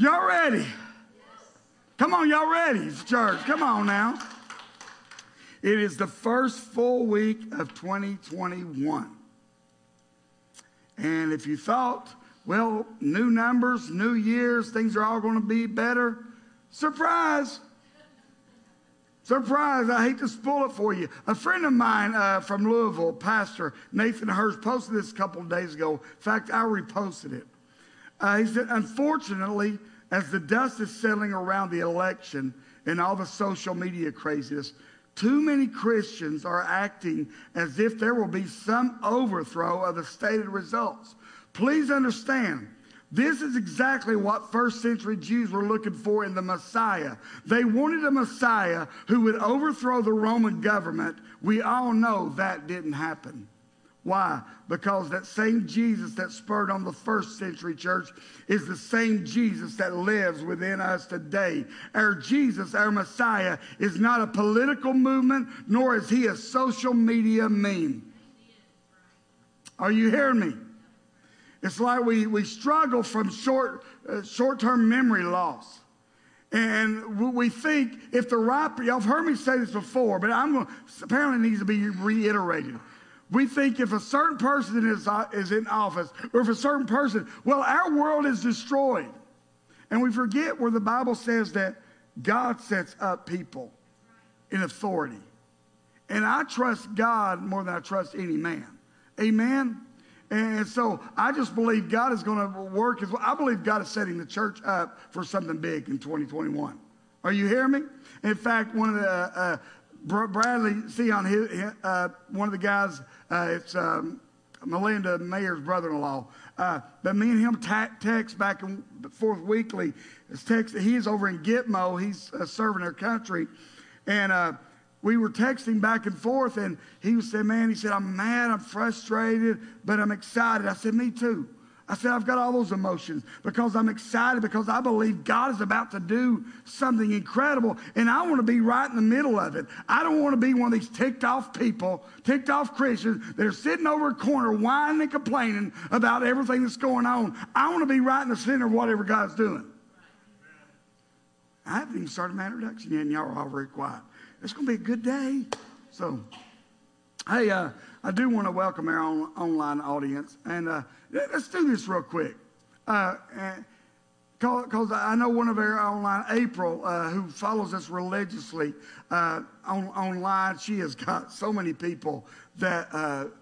Y'all ready? Come on, y'all ready, church? Come on now. It is the first full week of 2021. And if you thought, well, new numbers, new years, things are all going to be better, surprise. Surprise, I hate to spoil it for you. A friend of mine uh, from Louisville, Pastor Nathan Hurst, posted this a couple of days ago. In fact, I reposted it. Uh, he said, unfortunately, as the dust is settling around the election and all the social media craziness, too many Christians are acting as if there will be some overthrow of the stated results. Please understand, this is exactly what first century Jews were looking for in the Messiah. They wanted a Messiah who would overthrow the Roman government. We all know that didn't happen. Why? Because that same Jesus that spurred on the first century church is the same Jesus that lives within us today. Our Jesus, our Messiah, is not a political movement, nor is he a social media meme. Are you hearing me? It's like we, we struggle from short, uh, short-term memory loss. And we think if the right, y'all have heard me say this before, but I'm apparently needs to be reiterated. We think if a certain person is, uh, is in office, or if a certain person, well, our world is destroyed. And we forget where the Bible says that God sets up people in authority. And I trust God more than I trust any man. Amen? And so I just believe God is going to work. As well. I believe God is setting the church up for something big in 2021. Are you hearing me? In fact, one of the, uh, Bradley, see on his, uh, one of the guys, uh, it's um, Melinda Mayer's brother-in-law. Uh, but me and him text back and forth weekly. It's text. He's over in Gitmo. He's uh, serving our country, and uh, we were texting back and forth. And he was said, "Man," he said, "I'm mad. I'm frustrated, but I'm excited." I said, "Me too." I said, I've got all those emotions because I'm excited because I believe God is about to do something incredible and I want to be right in the middle of it. I don't want to be one of these ticked off people, ticked off Christians that are sitting over a corner whining and complaining about everything that's going on. I want to be right in the center of whatever God's doing. I haven't even started my introduction yet and y'all are all very quiet. It's going to be a good day. So, hey, uh, I do want to welcome our on, online audience and uh, Let's do this real quick. Because uh, I know one of our online, April, uh, who follows us religiously uh, on, online, she has got so many people that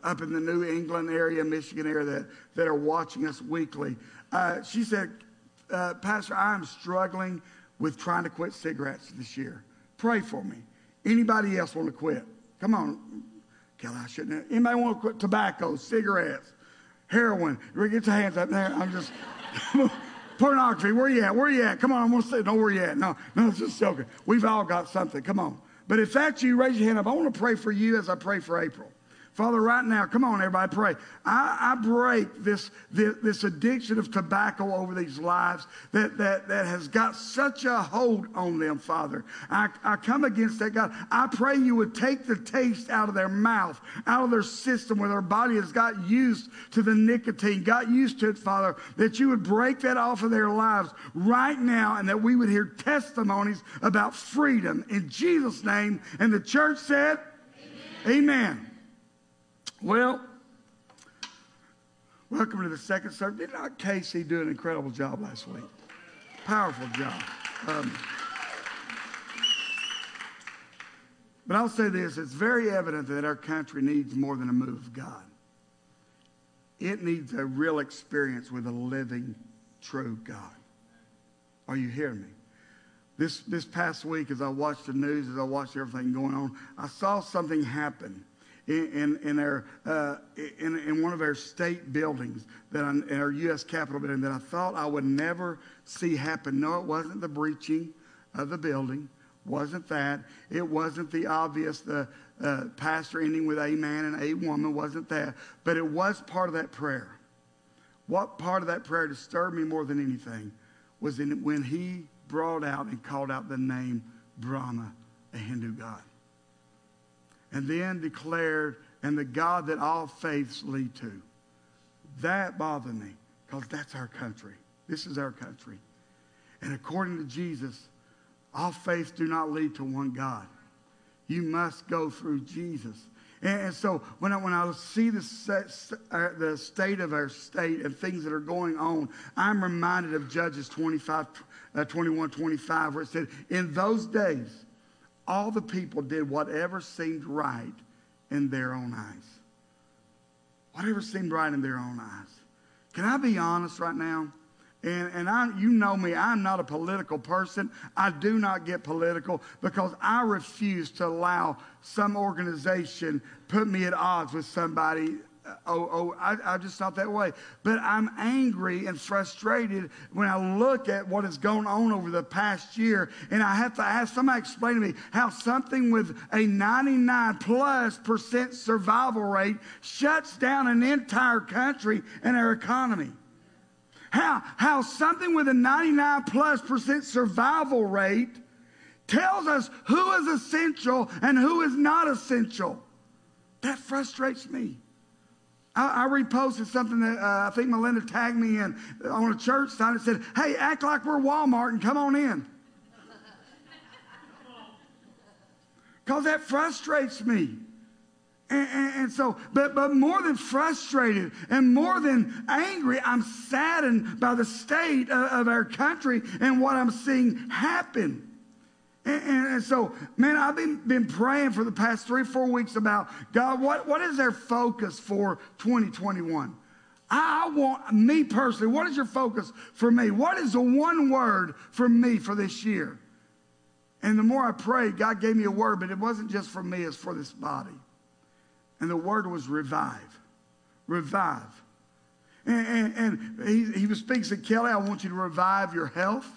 up in the New England area, Michigan area, that, that are watching us weekly. She said, Pastor, I am struggling with trying to quit cigarettes this year. Pray for me. Anybody else want to quit? Come on. Kelly, I shouldn't have. Anybody want to quit tobacco, cigarettes? heroin. Get your hands up there. I'm just pornography. Where you at? Where you at? Come on, I'm gonna say no. Where you at? No, no, it's just joking. We've all got something. Come on. But if that's you, raise your hand up. I want to pray for you as I pray for April. Father, right now, come on, everybody, pray. I, I break this, this, this, addiction of tobacco over these lives that, that, that has got such a hold on them, Father. I, I come against that, God. I pray you would take the taste out of their mouth, out of their system where their body has got used to the nicotine, got used to it, Father, that you would break that off of their lives right now and that we would hear testimonies about freedom in Jesus' name. And the church said, Amen. Amen. Well, welcome to the second service. Did not Casey do an incredible job last week? Powerful job. Um, but I'll say this it's very evident that our country needs more than a move of God. It needs a real experience with a living, true God. Are you hearing me? This, this past week, as I watched the news, as I watched everything going on, I saw something happen in, in, our, uh, in, in one of our state buildings, that I, in our U.S. Capitol building, that I thought I would never see happen. No, it wasn't the breaching of the building. Wasn't that. It wasn't the obvious, the uh, pastor ending with a man and a woman. Wasn't that. But it was part of that prayer. What part of that prayer disturbed me more than anything was in, when he brought out and called out the name Brahma, a Hindu god and then declared, and the God that all faiths lead to. That bothered me because that's our country. This is our country. And according to Jesus, all faiths do not lead to one God. You must go through Jesus. And, so when I, when I see the, uh, the state of our state and things that are going on, I'm reminded of Judges 25, uh, 21, 25, where it said, In those days, all the people did whatever seemed right in their own eyes. Whatever seemed right in their own eyes. Can I be honest right now? And, and I, you know me, I'm not a political person. I do not get political because I refuse to allow some organization put me at odds with somebody oh, oh, I, I'm just not that way. But I'm angry and frustrated when I look at what has gone on over the past year, and I have to ask somebody explain to me how something with a 99 plus percent survival rate shuts down an entire country and our economy. How, how something with a 99 plus percent survival rate tells us who is essential and who is not essential. That frustrates me. I, I reposted something that uh, I think Melinda tagged me in on a church sign and said, Hey, act like we're Walmart and come on in. Because that frustrates me. And, and, and, so, but, but more than frustrated and more than angry, I'm saddened by the state of, of our country and what I'm seeing happen. And, and, and, so, man, I've been, been praying for the past three, four weeks about God, what, what is their focus for 2021? I want, me personally, what is your focus for me? What is the one word for me for this year? And the more I prayed, God gave me a word, but it wasn't just for me, it's for this body. And the word was revive. Revive. And, and, and he, he speaking, said, Kelly, I want you to revive your health.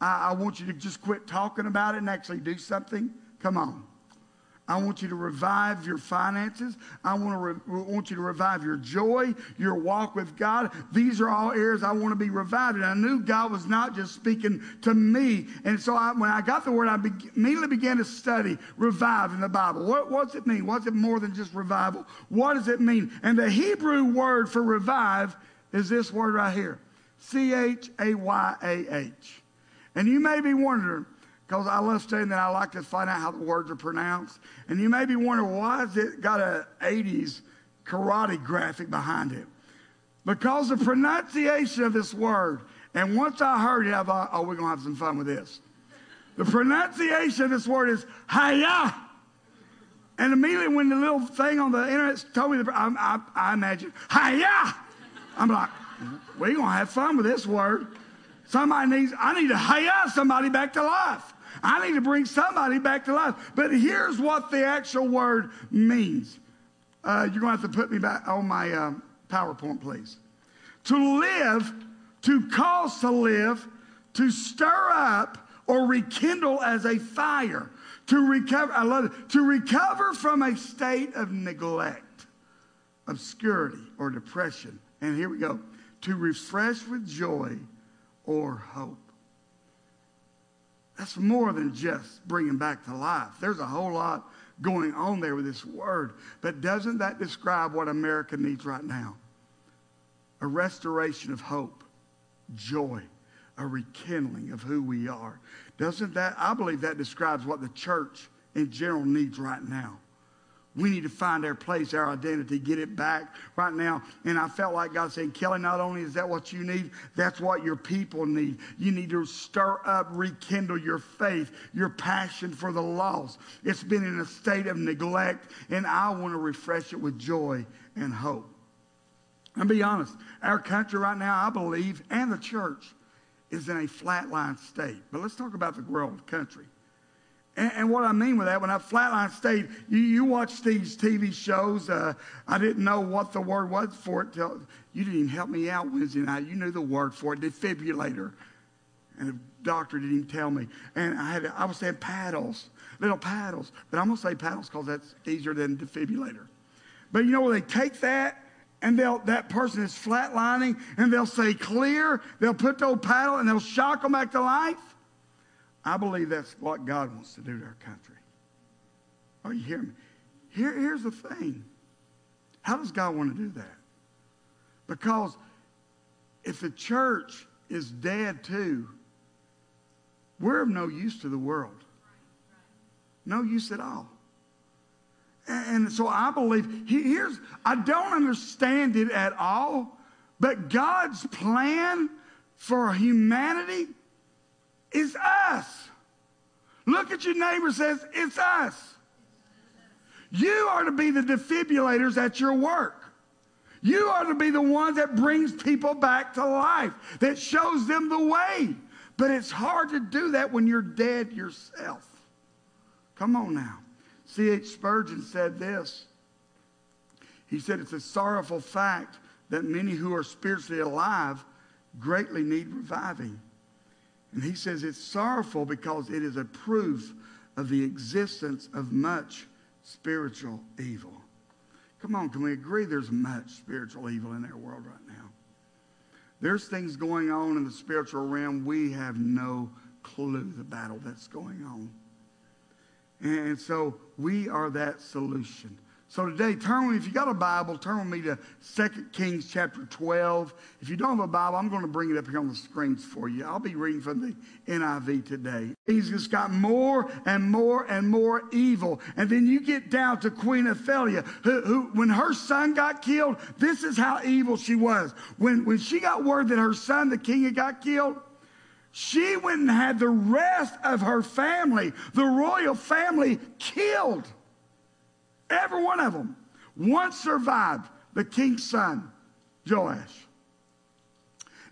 I, I want you to just quit talking about it and actually do something. Come on. I want you to revive your finances. I want, to re- want you to revive your joy, your walk with God. These are all areas I want to be revived. And I knew God was not just speaking to me. And so I, when I got the word, I be- immediately began to study revive in the Bible. What, does it mean? What's it more than just revival? What does it mean? And the Hebrew word for revive is this word right here C H A Y A H. And you may be wondering, because I love studying that, I like to find out how the words are pronounced. And you may be wondering, why has it got a 80s karate graphic behind it? Because the pronunciation of this word, and once I heard it, I thought, oh, we're going to have some fun with this. The pronunciation of this word is Haya. And immediately when the little thing on the internet told me, the, I, I, I imagine, Haya. I'm like, we're going to have fun with this word. Somebody needs, I need to hire somebody back to life. I need to bring somebody back to life. But here's what the actual word means. Uh, you're going to have to put me back on my um, PowerPoint, please. To live, to cause to live, to stir up or rekindle as a fire. To recover, I love it, to recover from a state of neglect, obscurity, or depression. And here we go. To refresh with joy or hope. That's more than just bringing back to life. There's a whole lot going on there with this word. But doesn't that describe what America needs right now? A restoration of hope, joy, a rekindling of who we are. Doesn't that, I believe that describes what the church in general needs right now. We need to find our place, our identity, get it back right now. And I felt like God saying, Kelly, not only is that what you need, that's what your people need. You need to stir up, rekindle your faith, your passion for the lost. It's been in a state of neglect, and I want to refresh it with joy and hope. And be honest, our country right now, I believe, and the church, is in a flatline state. But let's talk about the world country. And, and, what I mean with that, when I flatline state, you, you watch these TV shows. Uh, I didn't know what the word was for it till you didn't even help me out Wednesday night. You knew the word for it, defibrillator. And the doctor didn't even tell me. And I had I was saying paddles, little paddles. But I'm gonna say paddles because that's easier than defibrillator. But you know where they take that and they'll that person is flatlining and they'll say clear. They'll put the old paddle and they'll shock them back to life. I believe that's what God wants to do to our country. Are you hearing me? Here, here's the thing. How does God want to do that? Because if the church is dead too, we're of no use to the world. No use at all. And so I believe, here's, I don't understand it at all, but God's plan for humanity is us. Look at your neighbor says, it's us. You are to be the defibrillators at your work. You are to be the ones that brings people back to life, that shows them the way. But it's hard to do that when you're dead yourself. Come on now. C.H. Spurgeon said this. He said, It's a sorrowful fact that many who are spiritually alive greatly need reviving. And he says it's sorrowful because it is a proof of the existence of much spiritual evil. Come on, can we agree there's much spiritual evil in our world right now? There's things going on in the spiritual realm. We have no clue the battle that's going on. And so we are that solution. So today, turn with me, if you got a Bible, turn with me to 2 Kings chapter 12. If you don't have a Bible, I'm going to bring it up here on the screens for you. I'll be reading from the NIV today. He's just got more and more and more evil. And then you get down to Queen Athaliah, who, who when her son got killed, this is how evil she was. When, when she got word that her son, the king, had got killed, she went and had the rest of her family, the royal family, killed. Every one of them. One survived, the king's son, Joash.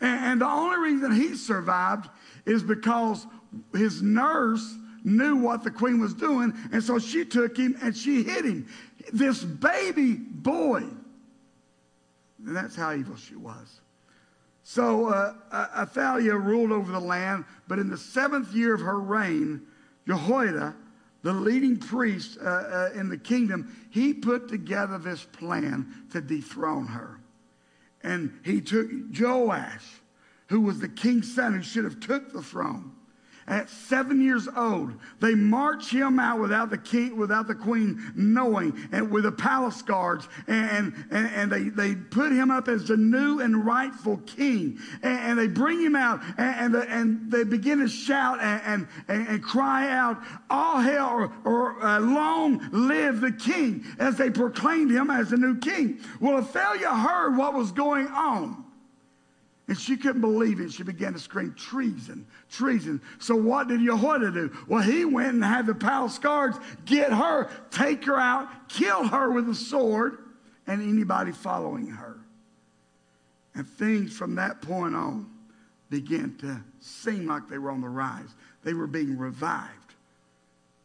And, and the only reason he survived is because his nurse knew what the queen was doing, and so she took him and she hit him. This baby boy. And that's how evil she was. So uh, Athaliah ruled over the land, but in the seventh year of her reign, Jehoiada, the leading priest uh, uh, in the kingdom, he put together this plan to dethrone her. And he took Joash, who was the king's son, who should have took the throne at seven years old, they march him out without the king, without the queen knowing, and with the palace guards, and, and, and they, they put him up as the new and rightful king. And, and they bring him out, and, and, the, and, they begin to shout and, and, and cry out, All hail or, or uh, long live the king, as they proclaimed him as the new king. Well, Athaliah heard what was going on. And she couldn't believe it. She began to scream, treason, treason. So what did Jehoiada do? Well, he went and had the palace guards get her, take her out, kill her with a sword, and anybody following her. And things from that point on began to seem like they were on the rise. They were being revived.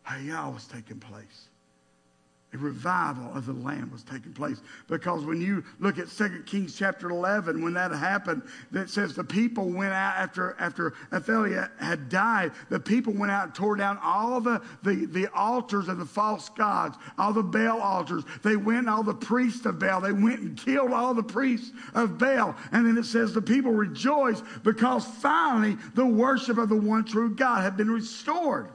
Haya was taking place a revival of the land was taking place. Because when you look at 2 Kings chapter 11, when that happened, that says the people went out after, after Athaliah had died, the people went out and tore down all the, the, the altars of the false gods, all the Baal altars. They went all the priests of Baal, they went and killed all the priests of Baal. And then it says the people rejoiced because finally the worship of the one true God had been restored.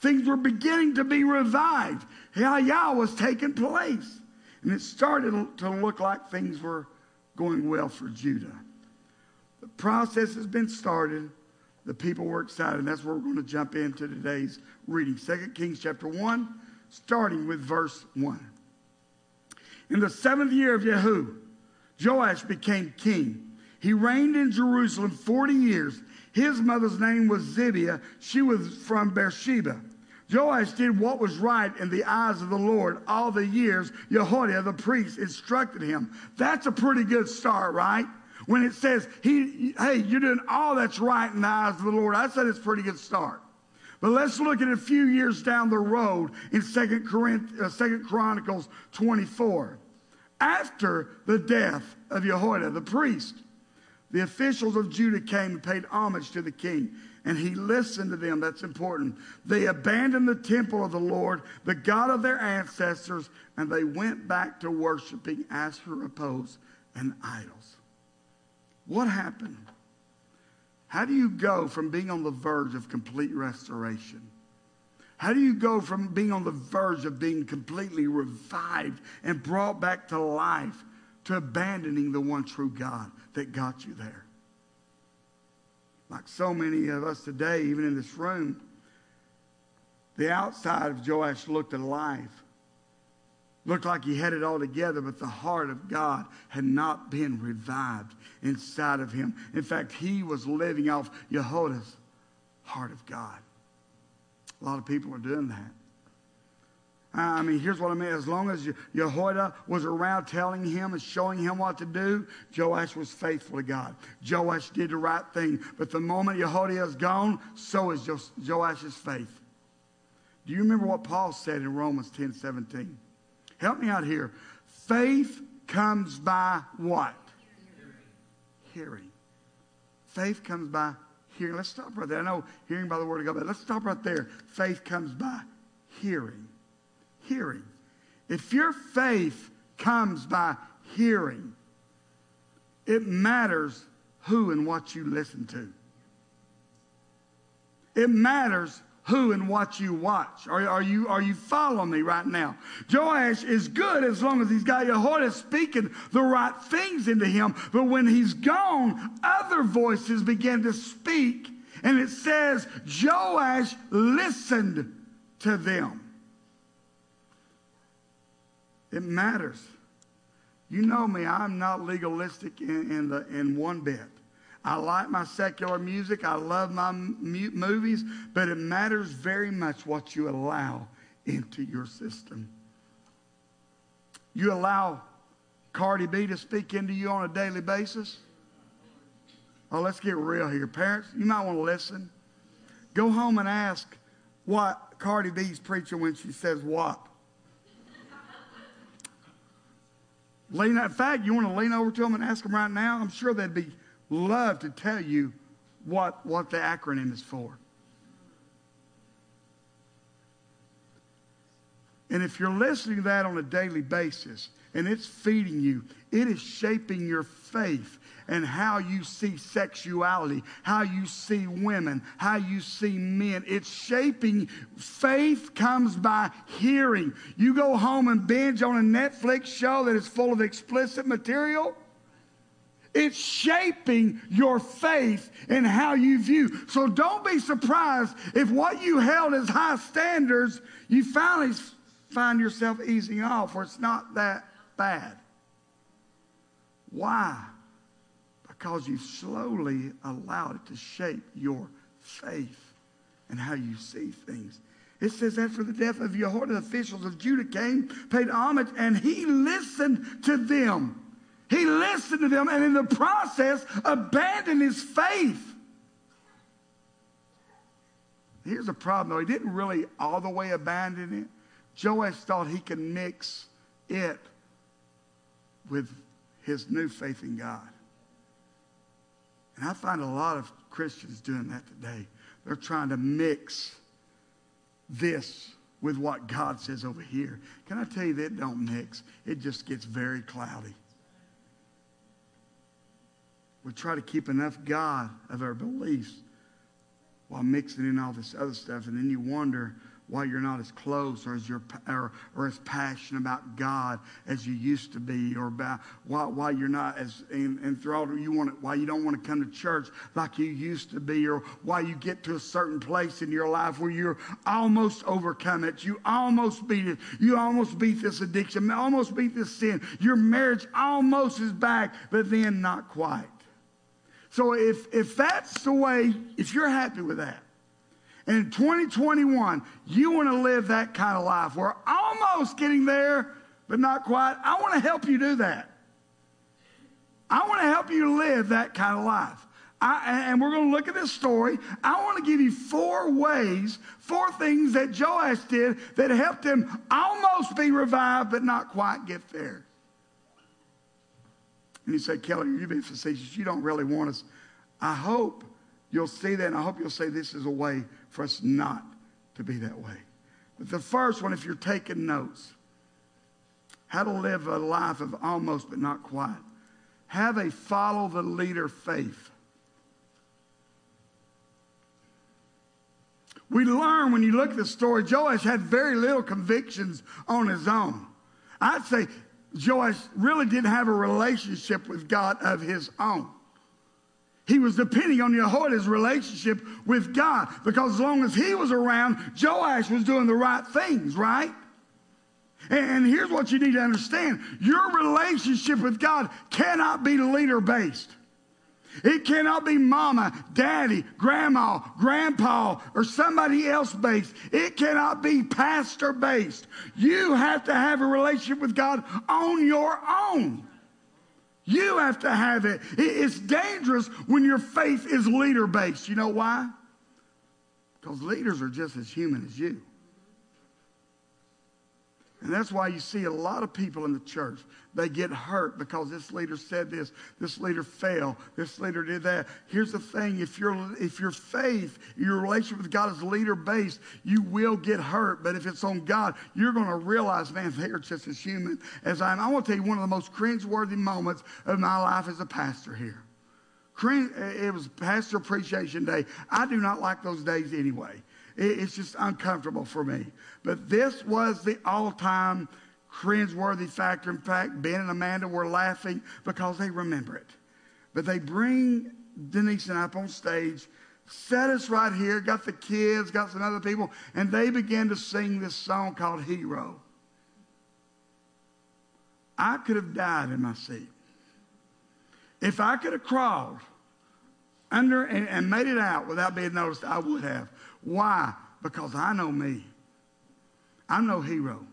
Things were beginning to be revived. Yah was taking place. And it started to look like things were going well for Judah. The process has been started. The people were excited. And that's where we're going to jump into today's reading. 2 Kings chapter 1, starting with verse 1. In the seventh year of Jehu, Joash became king. He reigned in Jerusalem 40 years. His mother's name was Zibiah. She was from Beersheba. Joash did what was right in the eyes of the Lord all the years Jehoiada the priest instructed him. That's a pretty good start, right? When it says, he, hey, you're doing all that's right in the eyes of the Lord, I said it's a pretty good start. But let's look at a few years down the road in Second uh, Chronicles 24. After the death of Jehoiada the priest, the officials of Judah came and paid homage to the king and he listened to them. That's important. They abandoned the temple of the Lord, the God of their ancestors, and they went back to worshiping Asherah and idols. What happened? How do you go from being on the verge of complete restoration? How do you go from being on the verge of being completely revived and brought back to life to abandoning the one true God that got you there? Like so many of us today, even in this room, the outside of Joash looked alive. Looked like he had it all together, but the heart of God had not been revived inside of him. In fact, he was living off Jehoiada's heart of God. A lot of people are doing that. I mean, here's what I mean. As long as Jehoiada was around telling him and showing him what to do, Joash was faithful to God. Joash did the right thing. But the moment Jehoiada is gone, so is Joash's faith. Do you remember what Paul said in Romans 10 17? Help me out here. Faith comes by what? Hearing. hearing. Faith comes by hearing. Let's stop right there. I know hearing by the word of God, but let's stop right there. Faith comes by hearing hearing. If your faith comes by hearing, it matters who and what you listen to. It matters who and what you watch. Are, are, you, are you following me right now? Joash is good as long as he's got Jehoiada speaking the right things into him. But when he's gone, other voices begin to speak. And it says Joash listened to them. It matters. You know me, I'm not legalistic in, in, the, in one bit. I like my secular music, I love my mu- movies, but it matters very much what you allow into your system. You allow Cardi B to speak into you on a daily basis? Oh, let's get real here. Parents, you might want to listen. Go home and ask what Cardi B's preaching when she says what. Lean, in fact, you want to lean over to them and ask them right now? I'm sure they'd be love to tell you what, what the acronym is for. And if you're listening to that on a daily basis and it's feeding you, it is shaping your faith and how you see sexuality, how you see women, how you see men. It's shaping. Faith comes by hearing. You go home and binge on a Netflix show that is full of explicit material. It's shaping your faith and how you view. So don't be surprised if what you held as high standards, you finally find yourself easing off, or it's not that bad. Why? because you slowly allowed it to shape your faith and how you see things. It says, after the death of Jehoiada, officials of Judah came, paid homage, and he listened to them. He listened to them, and in the process, abandoned his faith. Here's the problem, though. He didn't really all the way abandon it. Joash thought he could mix it with his new faith in God. And I find a lot of Christians doing that today. They're trying to mix this with what God says over here. Can I tell you that don't mix? It just gets very cloudy. We try to keep enough God of our beliefs while mixing in all this other stuff, and then you wonder why you're not as close or as you're or, or as passionate about God as you used to be, or about why, why you're not as enthralled, you want why you don't want to come to church like you used to be, or why you get to a certain place in your life where you're almost overcome it, you almost beat it, you almost beat this addiction, almost beat this sin, your marriage almost is back, but then not quite. So if if that's the way, if you're happy with that, and in 2021, you want to live that kind of life. We're almost getting there, but not quite. I want to help you do that. I want to help you live that kind of life. I, and we're going to look at this story. I want to give you four ways, four things that Joash did that helped him almost be revived, but not quite get there. And he said, Kelly, you've been facetious. You don't really want us. I hope you'll see that, and I hope you'll say this is a way for us not to be that way. But the first one, if you're taking notes, how to live a life of almost but not quite. Have a follow the leader faith. We learn when you look at the story, Joash had very little convictions on his own. I'd say Joash really didn't have a relationship with God of his own. He was depending on Jehoiada's relationship with God because as long as he was around, Joash was doing the right things, right? And here's what you need to understand your relationship with God cannot be leader based. It cannot be mama, daddy, grandma, grandpa, or somebody else based. It cannot be pastor based. You have to have a relationship with God on your own. You have to have it. It's dangerous when your faith is leader based. You know why? Because leaders are just as human as you. And that's why you see a lot of people in the church. They get hurt because this leader said this, this leader failed, this leader did that. Here's the thing if, your if your faith, your relationship with God is leader based, you will get hurt. But if it's on God, you're going to realize, man, they are just as human as I am. I want to tell you one of the most cringeworthy moments of my life as a pastor here. It was Pastor Appreciation Day. I do not like those days anyway. It's just uncomfortable for me. But this was the all time cringeworthy factor. In fact, Ben and Amanda were laughing because they remember it. But they bring Denise and I up on stage, set us right here, got the kids, got some other people, and they began to sing this song called Hero. I could have died in my seat. If I could have crawled under and, and made it out without being noticed, I would have. Why? Because I know me. I'm no hero.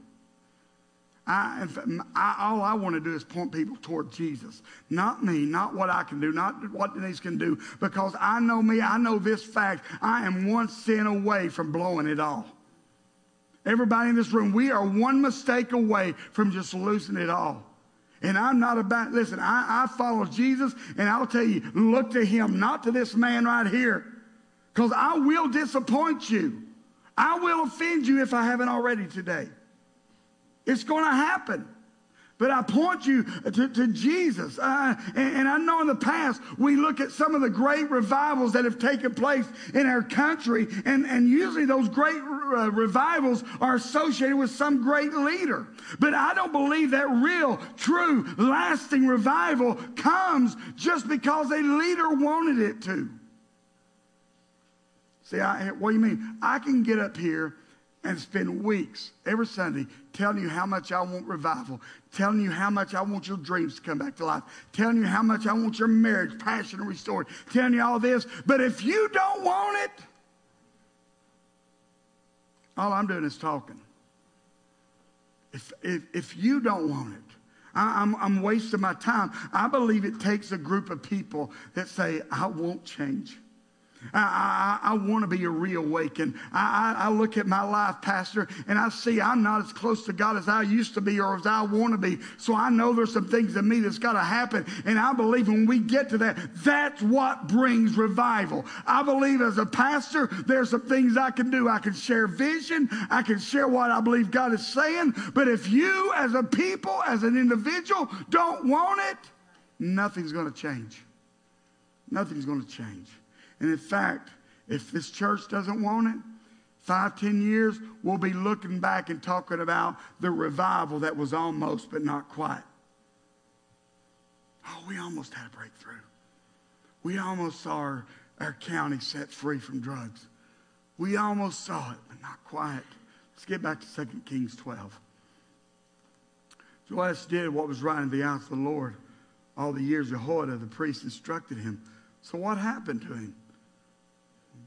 I, I, all I want to do is point people toward Jesus. Not me, not what I can do, not what Denise can do, because I know me, I know this fact. I am one sin away from blowing it all. Everybody in this room, we are one mistake away from just losing it all. And I'm not about, listen, I, I follow Jesus, and I'll tell you, look to him, not to this man right here. Because I will disappoint you. I will offend you if I haven't already today. It's going to happen. But I point you to, to Jesus. Uh, and, and, I know in the past we look at some of the great revivals that have taken place in our country, and, and usually those great uh, revivals are associated with some great leader. But I don't believe that real, true, lasting revival comes just because a leader wanted it to. See, I, what do you mean? I can get up here and spend weeks every Sunday telling you how much I want revival, telling you how much I want your dreams to come back to life, telling you how much I want your marriage passion restored, telling you all this. But if you don't want it, all I'm doing is talking. If, if, if you don't want it, I, I'm, I'm wasting my time. I believe it takes a group of people that say, I won't change. I, I, I want to be a reawakened. I, I, I look at my life, Pastor, and I see I'm not as close to God as I used to be or as I want to be. So I know there's some things in me that's got to happen. And I believe when we get to that, that's what brings revival. I believe as a pastor, there's some things I can do. I can share vision. I can share what I believe God is saying. But if you as a people, as an individual, don't want it, nothing's going to change. Nothing's going to change. And in fact, if this church doesn't want it, five, ten years, we'll be looking back and talking about the revival that was almost but not quite. Oh, we almost had a breakthrough. We almost saw our, our county set free from drugs. We almost saw it, but not quite. Let's get back to 2 Kings 12. Joash did what was right in the eyes of the Lord all the years Jehoiada, the priest, instructed him. So what happened to him?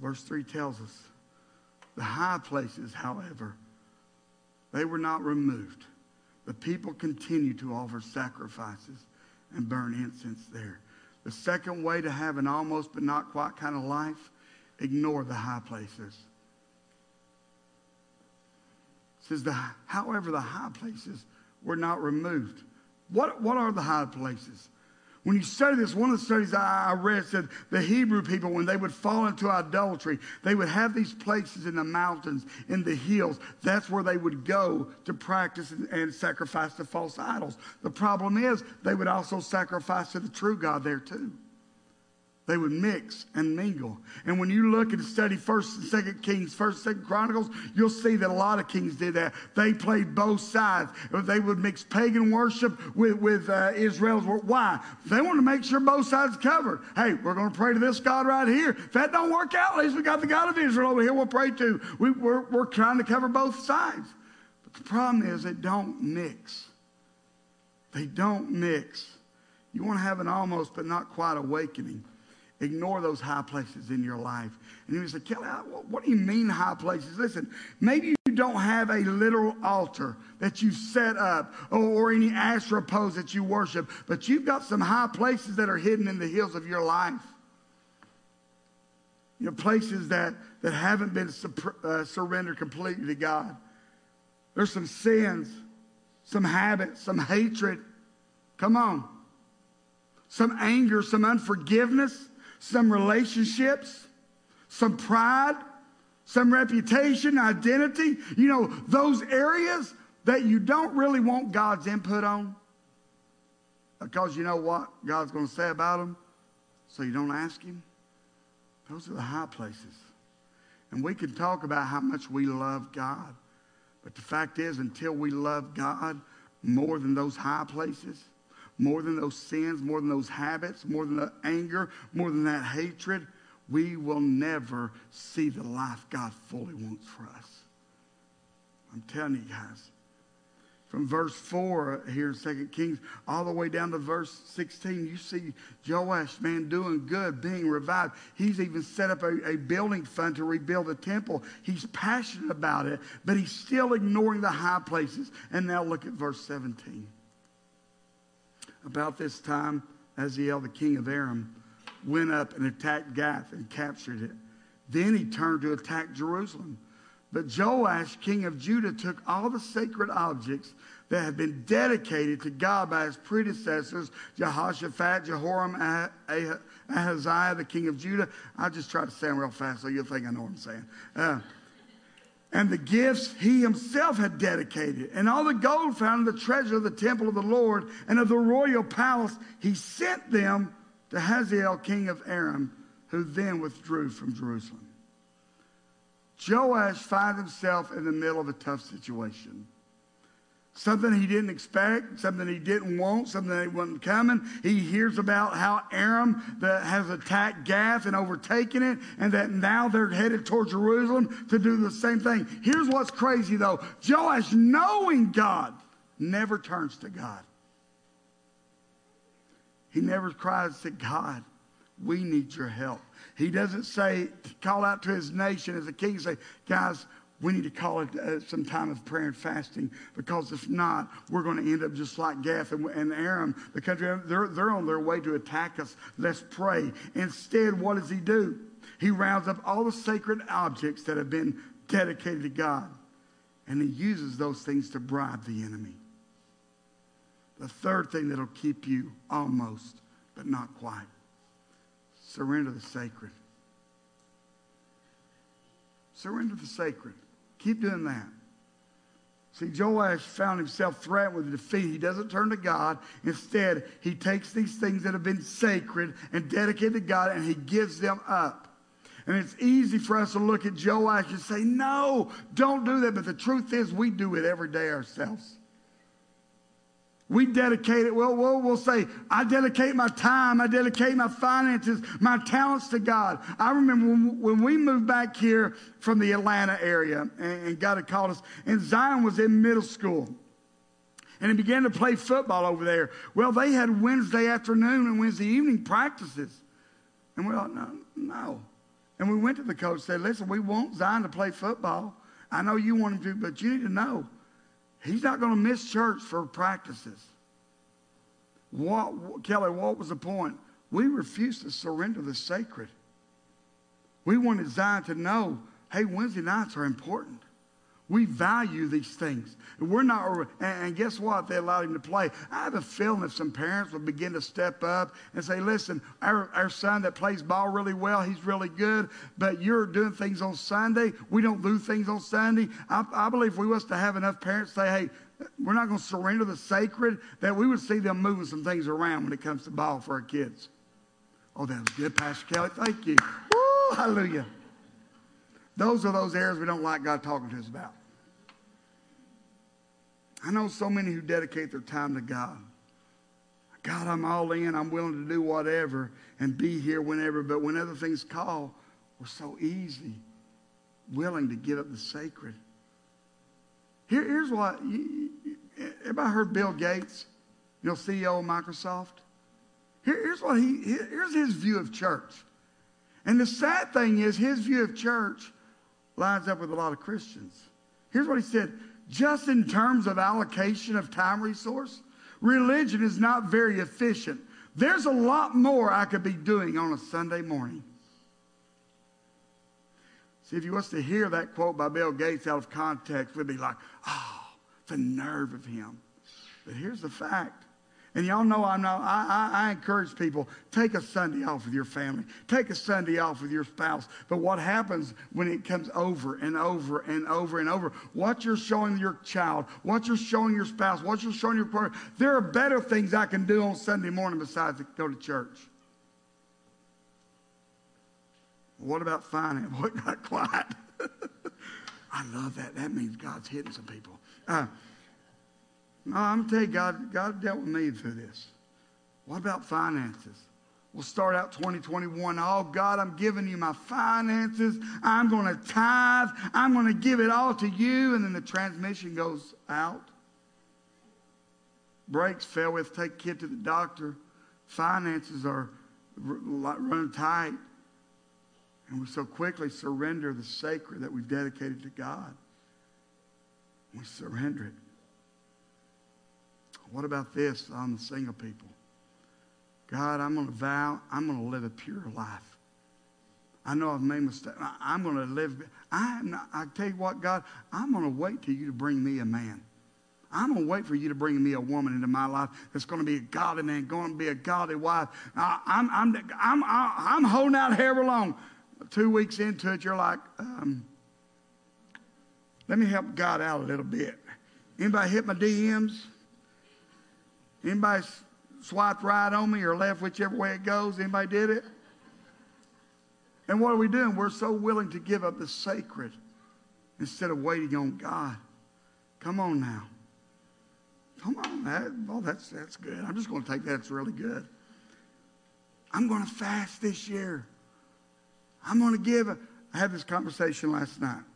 Verse 3 tells us the high places, however, they were not removed. The people continued to offer sacrifices and burn incense there. The second way to have an almost but not quite kind of life, ignore the high places. It says, the, however, the high places were not removed. What, what are the high places? When you study this, one of the studies I read said the Hebrew people, when they would fall into idolatry, they would have these places in the mountains, in the hills. That's where they would go to practice and, sacrifice to false idols. The problem is they would also sacrifice to the true God there too. They would mix and mingle. And when you look and study First and Second Kings, First and Second Chronicles, you'll see that a lot of kings did that. They played both sides. They would mix pagan worship with, with uh, Israel's. Work. Why? They want to make sure both sides covered. Hey, we're going to pray to this God right here. If that don't work out, at least we got the God of Israel over here we'll pray to. We, we're, we're trying to cover both sides. But the problem is they don't mix. They don't mix. You want to have an almost but not quite awakening ignore those high places in your life. And you say, Kelly, what do you mean high places? Listen, maybe you don't have a literal altar that you set up or, any Asherah poles that you worship, but you've got some high places that are hidden in the hills of your life. You know, places that, that haven't been uh, surrendered completely to God. There's some sins, some habits, some hatred. Come on. Some anger, some unforgiveness some relationships, some pride, some reputation, identity. You know, those areas that you don't really want God's input on. Because you know what God's going to say about them, so you don't ask Him. Those are the high places. And we can talk about how much we love God. But the fact is, until we love God more than those high places, more than those sins, more than those habits, more than the anger, more than that hatred, we will never see the life God fully wants for us. I'm telling you guys. From verse 4 here in 2 Kings all the way down to verse 16, you see Joash, man, doing good, being revived. He's even set up a, a building fund to rebuild the temple. He's passionate about it, but he's still ignoring the high places. And now look at verse 17. About this time, Hazael, the king of Aram, went up and attacked Gath and captured it. Then he turned to attack Jerusalem. But Joash, king of Judah, took all the sacred objects that had been dedicated to God by his predecessors, Jehoshaphat, Jehoram, Ahaziah, the king of Judah. I just try to them real fast so you'll think I know what I'm saying. Uh, and the gifts he himself had dedicated, and all the gold found in the treasure of the temple of the Lord and of the royal palace, he sent them to Hazael, king of Aram, who then withdrew from Jerusalem. Joash finds himself in the middle of a tough situation. Something he didn't expect, something he didn't want, something that wasn't coming. He hears about how Aram has attacked Gath and overtaken it, and that now they're headed toward Jerusalem to do the same thing. Here's what's crazy though Joash, knowing God, never turns to God. He never cries to God, We need your help. He doesn't say, call out to his nation as a king, say, Guys, we need to call it uh, some time of prayer and fasting because if not, we're going to end up just like Gath and, and Aram, the country. They're, they're on their way to attack us. Let's pray. Instead, what does he do? He rounds up all the sacred objects that have been dedicated to God and he uses those things to bribe the enemy. The third thing that'll keep you almost, but not quite surrender the sacred. Surrender the sacred. Keep doing that. See, Joash found himself threatened with defeat. He doesn't turn to God. Instead, he takes these things that have been sacred and dedicated to God and he gives them up. And it's easy for us to look at Joash and say, no, don't do that. But the truth is, we do it every day ourselves. We dedicate it, well, we'll, we'll say, I dedicate my time, I dedicate my finances, my talents to God. I remember when, when we moved back here from the Atlanta area and, and God had called us, and Zion was in middle school. And he began to play football over there. Well, they had Wednesday afternoon and Wednesday evening practices. And we're like, no, no. And we went to the coach and said, listen, we want Zion to play football. I know you want him to, but you need to know He's not going to miss church for practices. What, Kelly, what was the point? We refused to surrender the sacred. We wanted Zion to know hey, Wednesday nights are important. We value these things. We're not, and guess what? They allowed him to play. I have a feeling if some parents would begin to step up and say, listen, our, our son that plays ball really well, he's really good, but you're doing things on Sunday. We don't do things on Sunday. I, I believe we was to have enough parents say, hey, we're not going to surrender the sacred, that we would see them moving some things around when it comes to ball for our kids. Oh, that was good, Pastor Kelly. Thank you. Woo, hallelujah. Those are those areas we don't like God talking to us about. I know so many who dedicate their time to God. God, I'm all in. I'm willing to do whatever and be here whenever. But when other things call, we're so easy, willing to give up the sacred. Here, here's what. You, everybody heard Bill Gates, you know, CEO of Microsoft? Here, here's what he, here's his view of church. And the sad thing is, his view of church lines up with a lot of Christians. Here's what he said just in terms of allocation of time resource, religion is not very efficient. There's a lot more I could be doing on a Sunday morning. See, if you was to hear that quote by Bill Gates out of context, we'd be like, oh, the nerve of him. But here's the fact and y'all know I'm not, I, I, I, encourage people, take a Sunday off with your family. Take a Sunday off with your spouse. But what happens when it comes over and over and over and over? What you're showing your child, what you're showing your spouse, what you're showing your partner, there are better things I can do on Sunday morning besides go to church. What about finance? What got quiet? I love that. That means God's hitting some people. Uh, no, I'm to tell you, God, God dealt with me through this. What about finances? We'll start out 2021. Oh, God, I'm giving you my finances. I'm going to tithe. I'm going to give it all to you. And then the transmission goes out. Brakes fail. with, take kid to the doctor. Finances are running tight. And we so quickly surrender the sacred that we've dedicated to God. We surrender it. What about this on the single people? God, I'm going to vow, I'm going to live a pure life. I know I've made mistakes. I'm going to live. I, am not, I tell you what, God, I'm going to wait till you to bring me a man. I'm going to wait for you to bring me a woman into my life that's going to be a godly man, going to be a godly wife. I'm, I'm, I'm, I'm holding out however long. Two weeks into it, you're like, um, let me help God out a little bit. Anybody hit my DMs? Anybody swiped right on me or left, whichever way it goes? Anybody did it? And what are we doing? We're so willing to give up the sacred instead of waiting on God. Come on now. Come on. That, oh, that's, that's good. I'm just going to take that. It's really good. I'm going to fast this year. I'm going to give. A, I had this conversation last night.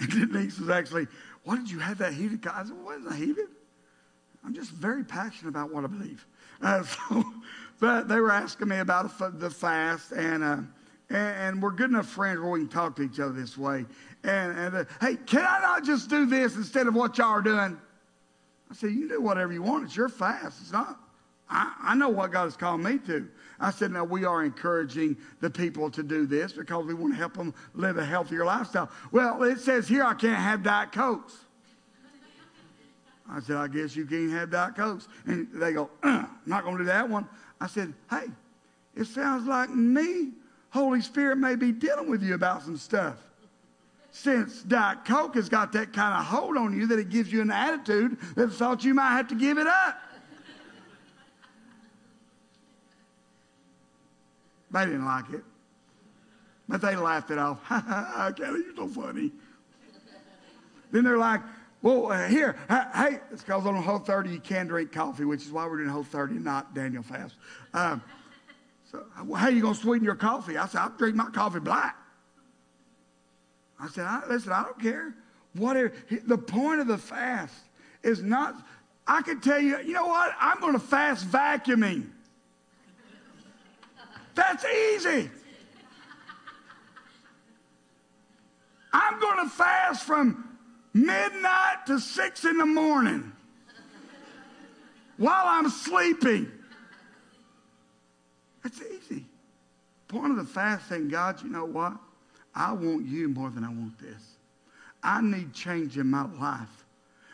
And Denise was actually, why did you have that heated? I said, what is that heated? I'm just very passionate about what I believe. Uh, so, but they were asking me about the fast, and, uh, and, we're good enough friends where we can talk to each other this way. And, and uh, hey, can I not just do this instead of what y'all are doing? I said, you do whatever you want. It's your fast. It's not. I, I know what God has called me to. I said, now we are encouraging the people to do this because we want to help them live a healthier lifestyle. Well, it says here I can't have Diet Cokes. I said, I guess you can't have Diet Cokes. And they go, uh, not going to do that one. I said, hey, it sounds like me, Holy Spirit may be dealing with you about some stuff. Since Diet Coke has got that kind of hold on you that it gives you an attitude that thought you might have to give it up. They didn't like it. But they laughed it off. Ha ha, Kelly, you're so funny. then they're like, well, uh, here, hey, it's because on Whole 30 you can drink coffee, which is why we're doing Whole 30, not Daniel fast. Um, so, well, how are you going to sweeten your coffee? I said, I drink my coffee black. I said, I, listen, I don't care. Whatever. The point of the fast is not, I can tell you, you know what? I'm going to fast vacuuming. That's easy. I'm going to fast from midnight to six in the morning while I'm sleeping. It's easy. Point of the fast saying, God, you know what? I want you more than I want this. I need change in my life.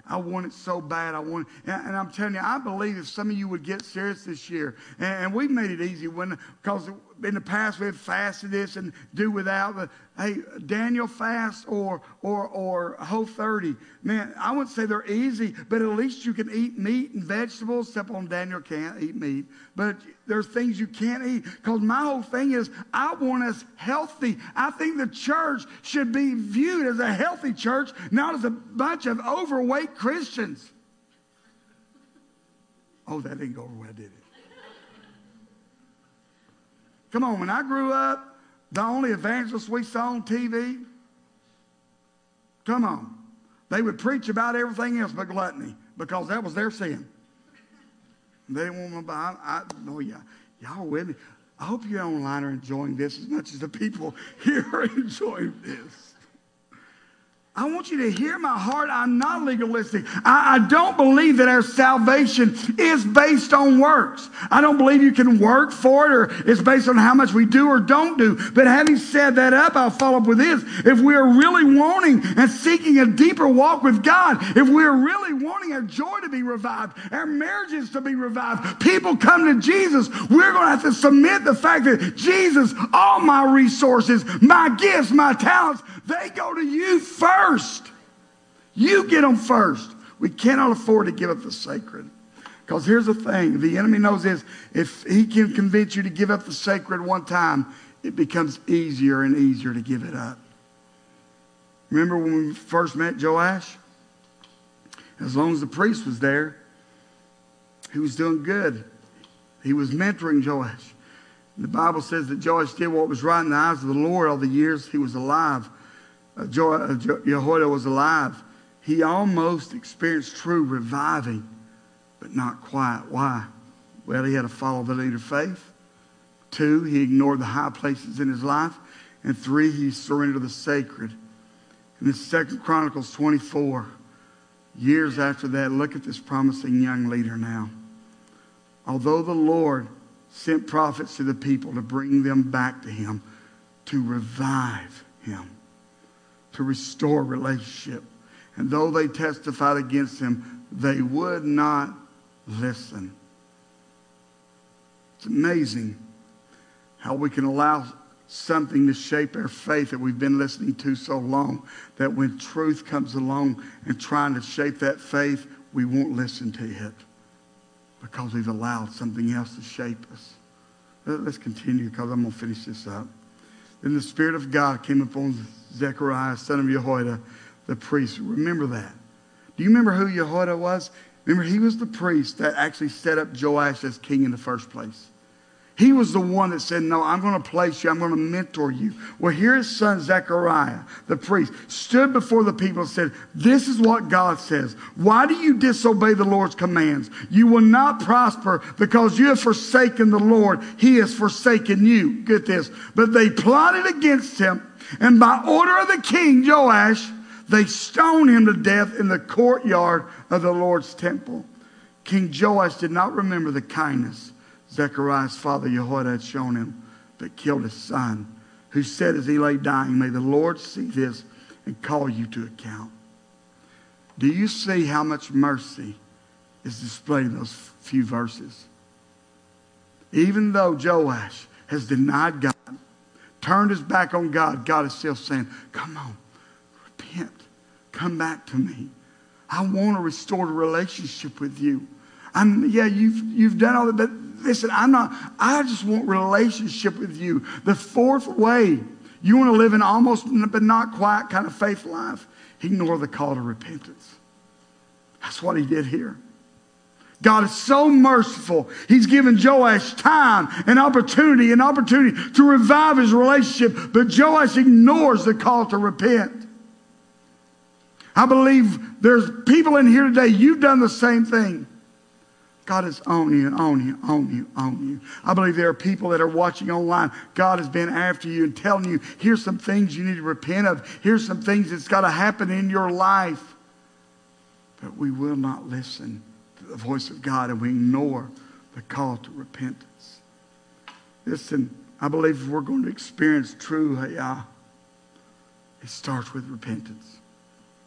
I want it so bad. I want, it. And, I'm telling you, I believe if some of you would get serious this year, and, and we've made it easy when because in the past we have fasted this and do without. But hey, Daniel fast or or or whole 30. Man, I wouldn't say they're easy, but at least you can eat meat and vegetables. Except on Daniel can't eat meat. But there's things you can't eat. Because my whole thing is I want us healthy. I think the church should be viewed as a healthy church, not as a bunch of overweight Christians. Oh, that didn't go over well, did it? Come on, when I grew up, the only evangelists we saw on TV, come on, they would preach about everything else but gluttony because that was their sin. They didn't want to buy. I, oh, yeah. Y'all with me. I hope you online are enjoying this as much as the people here are enjoying this. I want you to hear my heart. I'm not legalistic. I, I, don't believe that our salvation is based on works. I don't believe you can work for it or it's based on how much we do or don't do. But having said that up, I'll follow up with this. If we are really wanting and seeking a deeper walk with God, if we are really wanting our joy to be revived, our marriages to be revived, people come to Jesus, we're going to have to submit the fact that Jesus, all my resources, my gifts, my talents, they go to you first first. You get them first. We cannot afford to give up the sacred. Because here's the thing the enemy knows this if he can convince you to give up the sacred one time, it becomes easier and easier to give it up. Remember when we first met Joash? As long as the priest was there, he was doing good. He was mentoring Joash. The Bible says that Joash did what was right in the eyes of the Lord all the years he was alive. Uh, Jehoiada was alive, he almost experienced true reviving, but not quite. Why? Well, he had to follow the leader of faith. Two, he ignored the high places in his life. And three, he surrendered the sacred. In the Second Chronicles 24, years after that, look at this promising young leader now. Although the Lord sent prophets to the people to bring them back to him, to revive him, to restore relationship. And though they testified against him, they would not listen. It's amazing how we can allow something to shape our faith that we've been listening to so long that when truth comes along and trying to shape that faith, we won't listen to it because we've allowed something else to shape us. Let's continue because I'm going to finish this up. Then the Spirit of God came upon Zechariah, son of Jehoiada, the priest. Remember that. Do you remember who Jehoiada was? Remember, he was the priest that actually set up Joash as king in the first place. He was the one that said, No, I'm going to place you. I'm going to mentor you. Well, here his son Zechariah, the priest, stood before the people and said, This is what God says. Why do you disobey the Lord's commands? You will not prosper because you have forsaken the Lord. He has forsaken you. Get this. But they plotted against him, and by order of the king, Joash, they stoned him to death in the courtyard of the Lord's temple. King Joash did not remember the kindness Zechariah's father Jehoiada had shown him, but killed his son, who said as he lay dying, May the Lord see this and call you to account. Do you see how much mercy is displayed in those few verses? Even though Joash has denied God, turned his back on God, God is still saying, Come on, repent, come back to me. I want to restore the relationship with you. I'm, yeah, you've, you've done all that, but listen, I'm not, I just want relationship with you. The fourth way, you want to live an almost but not quite kind of faith life, ignore the call to repentance. That's what he did here. God is so merciful. He's given Joash time and opportunity and opportunity to revive his relationship, but Joash ignores the call to repent. I believe there's people in here today, you've done the same thing. God is on you, on you, on you, on you. I believe there are people that are watching online. God has been after you and telling you, here's some things you need to repent of. Here's some things that's got to happen in your life. But we will not listen to the voice of God and we ignore the call to repentance. Listen, I believe if we're going to experience true Hayah, it starts with repentance.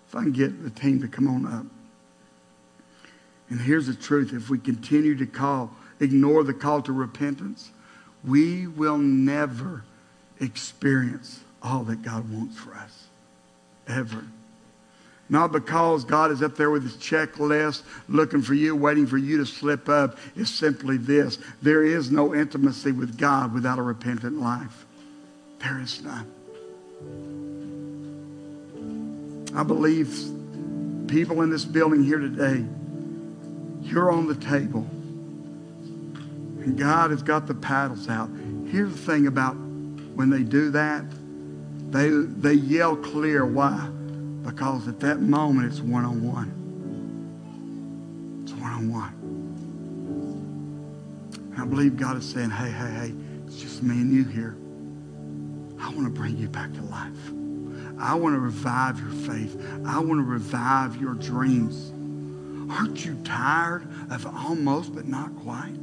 If I can get the team to come on up. And here's the truth if we continue to call, ignore the call to repentance, we will never experience all that God wants for us. Ever. Not because God is up there with his checklist looking for you, waiting for you to slip up. It's simply this. There is no intimacy with God without a repentant life. There is none. I believe people in this building here today, you're on the table. And God has got the paddles out. Here's the thing about when they do that, they, they yell clear. Why? Because at that moment, it's one on one. It's one on one. I believe God is saying, hey, hey, hey, it's just me and you here. I want to bring you back to life. I want to revive your faith. I want to revive your dreams. Aren't you tired of almost but not quite?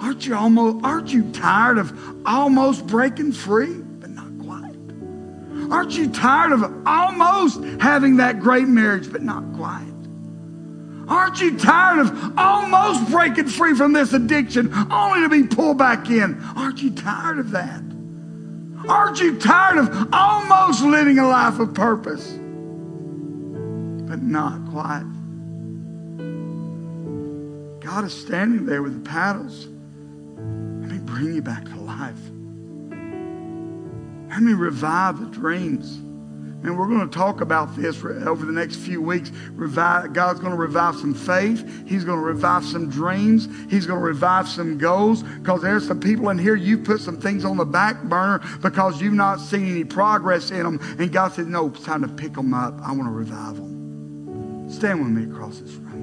Aren't you almost aren't you tired of almost breaking free? But not quite? Aren't you tired of almost having that great marriage, but not quite? Aren't you tired of almost breaking free from this addiction only to be pulled back in? Aren't you tired of that? Aren't you tired of almost living a life of purpose, but not quite? God is standing there with the paddles. Let me bring you back to life. Let me revive the dreams. And we're going to talk about this over the next few weeks. Revive, God's going to revive some faith. He's going to revive some dreams. He's going to revive some goals because there's some people in here, you've put some things on the back burner because you've not seen any progress in them. And God said, no, it's time to pick them up. I want to revive them. Stand with me across this room.